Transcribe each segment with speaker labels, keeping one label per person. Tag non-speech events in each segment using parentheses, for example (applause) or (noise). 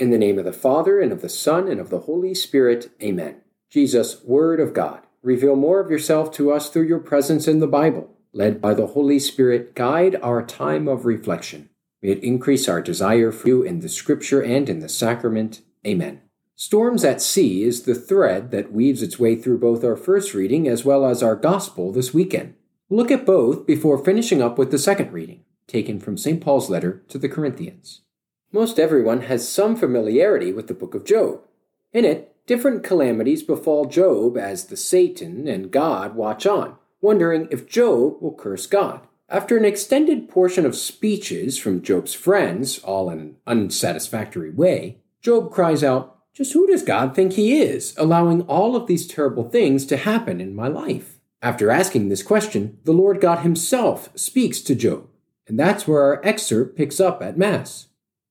Speaker 1: In the name of the Father, and of the Son, and of the Holy Spirit, amen. Jesus, Word of God, reveal more of yourself to us through your presence in the Bible. Led by the Holy Spirit, guide our time of reflection. May it increase our desire for you in the Scripture and in the sacrament. Amen. Storms at Sea is the thread that weaves its way through both our first reading as well as our Gospel this weekend. Look at both before finishing up with the second reading, taken from St. Paul's letter to the Corinthians. Most everyone has some familiarity with the book of Job. In it, different calamities befall Job as the Satan and God watch on, wondering if Job will curse God. After an extended portion of speeches from Job's friends, all in an unsatisfactory way, Job cries out, Just who does God think he is, allowing all of these terrible things to happen in my life? After asking this question, the Lord God himself speaks to Job, and that's where our excerpt picks up at Mass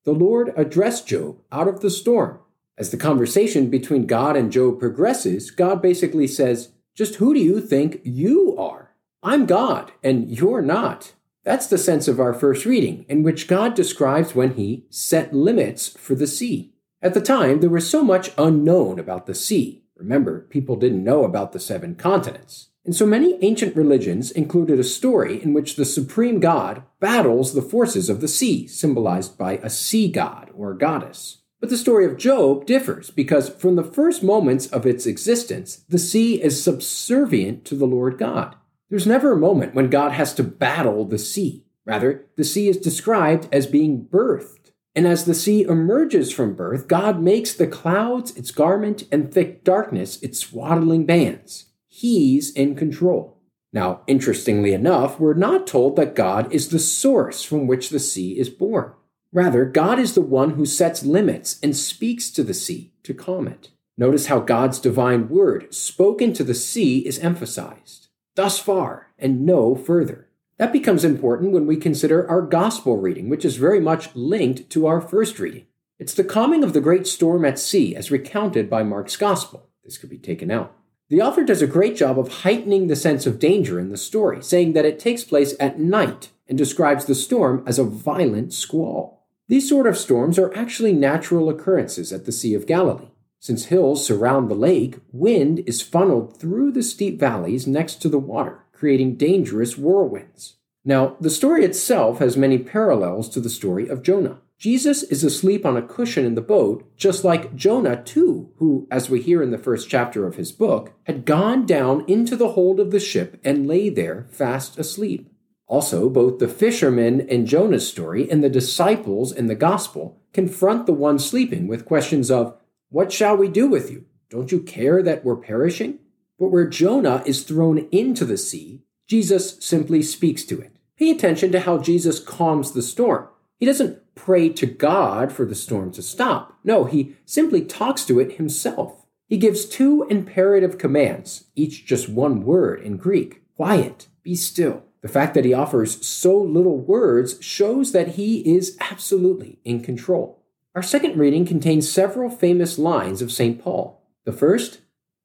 Speaker 1: the Lord addressed Job out of the storm. As the conversation between God and Job progresses, God basically says, Just who do you think you are? I'm God, and you're not. That's the sense of our first reading, in which God describes when he set limits for the sea. At the time, there was so much unknown about the sea. Remember, people didn't know about the seven continents. And so many ancient religions included a story in which the supreme god battles the forces of the sea, symbolized by a sea god or goddess. But the story of Job differs because from the first moments of its existence, the sea is subservient to the Lord God. There's never a moment when God has to battle the sea. Rather, the sea is described as being birthed. And as the sea emerges from birth, God makes the clouds its garment and thick darkness its swaddling bands. He's in control. Now, interestingly enough, we're not told that God is the source from which the sea is born. Rather, God is the one who sets limits and speaks to the sea to calm it. Notice how God's divine word spoken to the sea is emphasized. Thus far and no further. That becomes important when we consider our gospel reading, which is very much linked to our first reading. It's the calming of the great storm at sea as recounted by Mark's gospel. This could be taken out. The author does a great job of heightening the sense of danger in the story, saying that it takes place at night and describes the storm as a violent squall. These sort of storms are actually natural occurrences at the Sea of Galilee. Since hills surround the lake, wind is funneled through the steep valleys next to the water, creating dangerous whirlwinds. Now, the story itself has many parallels to the story of Jonah. Jesus is asleep on a cushion in the boat, just like Jonah, too, who, as we hear in the first chapter of his book, had gone down into the hold of the ship and lay there fast asleep. Also, both the fishermen in Jonah's story and the disciples in the gospel confront the one sleeping with questions of, What shall we do with you? Don't you care that we're perishing? But where Jonah is thrown into the sea, Jesus simply speaks to it. Pay attention to how Jesus calms the storm. He doesn't pray to God for the storm to stop. No, he simply talks to it himself. He gives two imperative commands, each just one word in Greek quiet, be still. The fact that he offers so little words shows that he is absolutely in control. Our second reading contains several famous lines of St. Paul. The first,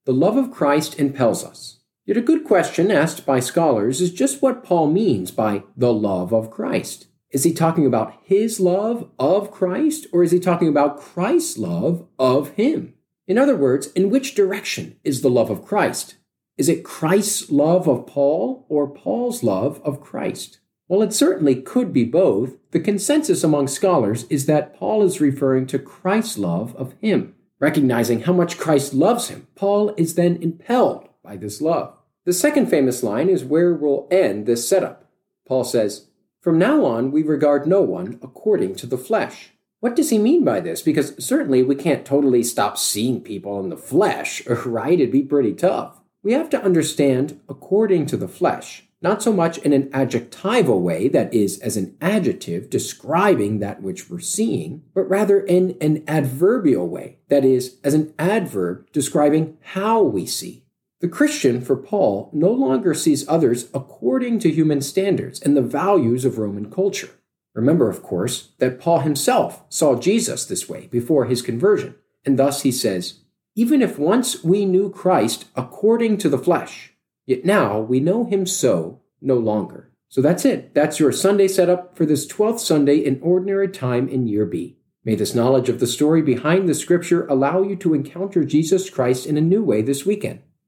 Speaker 1: the love of Christ impels us. Yet a good question asked by scholars is just what Paul means by the love of Christ. Is he talking about his love of Christ, or is he talking about Christ's love of him? In other words, in which direction is the love of Christ? Is it Christ's love of Paul or Paul's love of Christ? While it certainly could be both, the consensus among scholars is that Paul is referring to Christ's love of him. Recognizing how much Christ loves him, Paul is then impelled by this love. The second famous line is where we'll end this setup. Paul says, from now on, we regard no one according to the flesh. What does he mean by this? Because certainly we can't totally stop seeing people in the flesh, (laughs) right? It'd be pretty tough. We have to understand according to the flesh, not so much in an adjectival way, that is, as an adjective describing that which we're seeing, but rather in an adverbial way, that is, as an adverb describing how we see. The Christian, for Paul, no longer sees others according to human standards and the values of Roman culture. Remember, of course, that Paul himself saw Jesus this way before his conversion, and thus he says, Even if once we knew Christ according to the flesh, yet now we know him so no longer. So that's it. That's your Sunday setup for this 12th Sunday in Ordinary Time in Year B. May this knowledge of the story behind the scripture allow you to encounter Jesus Christ in a new way this weekend.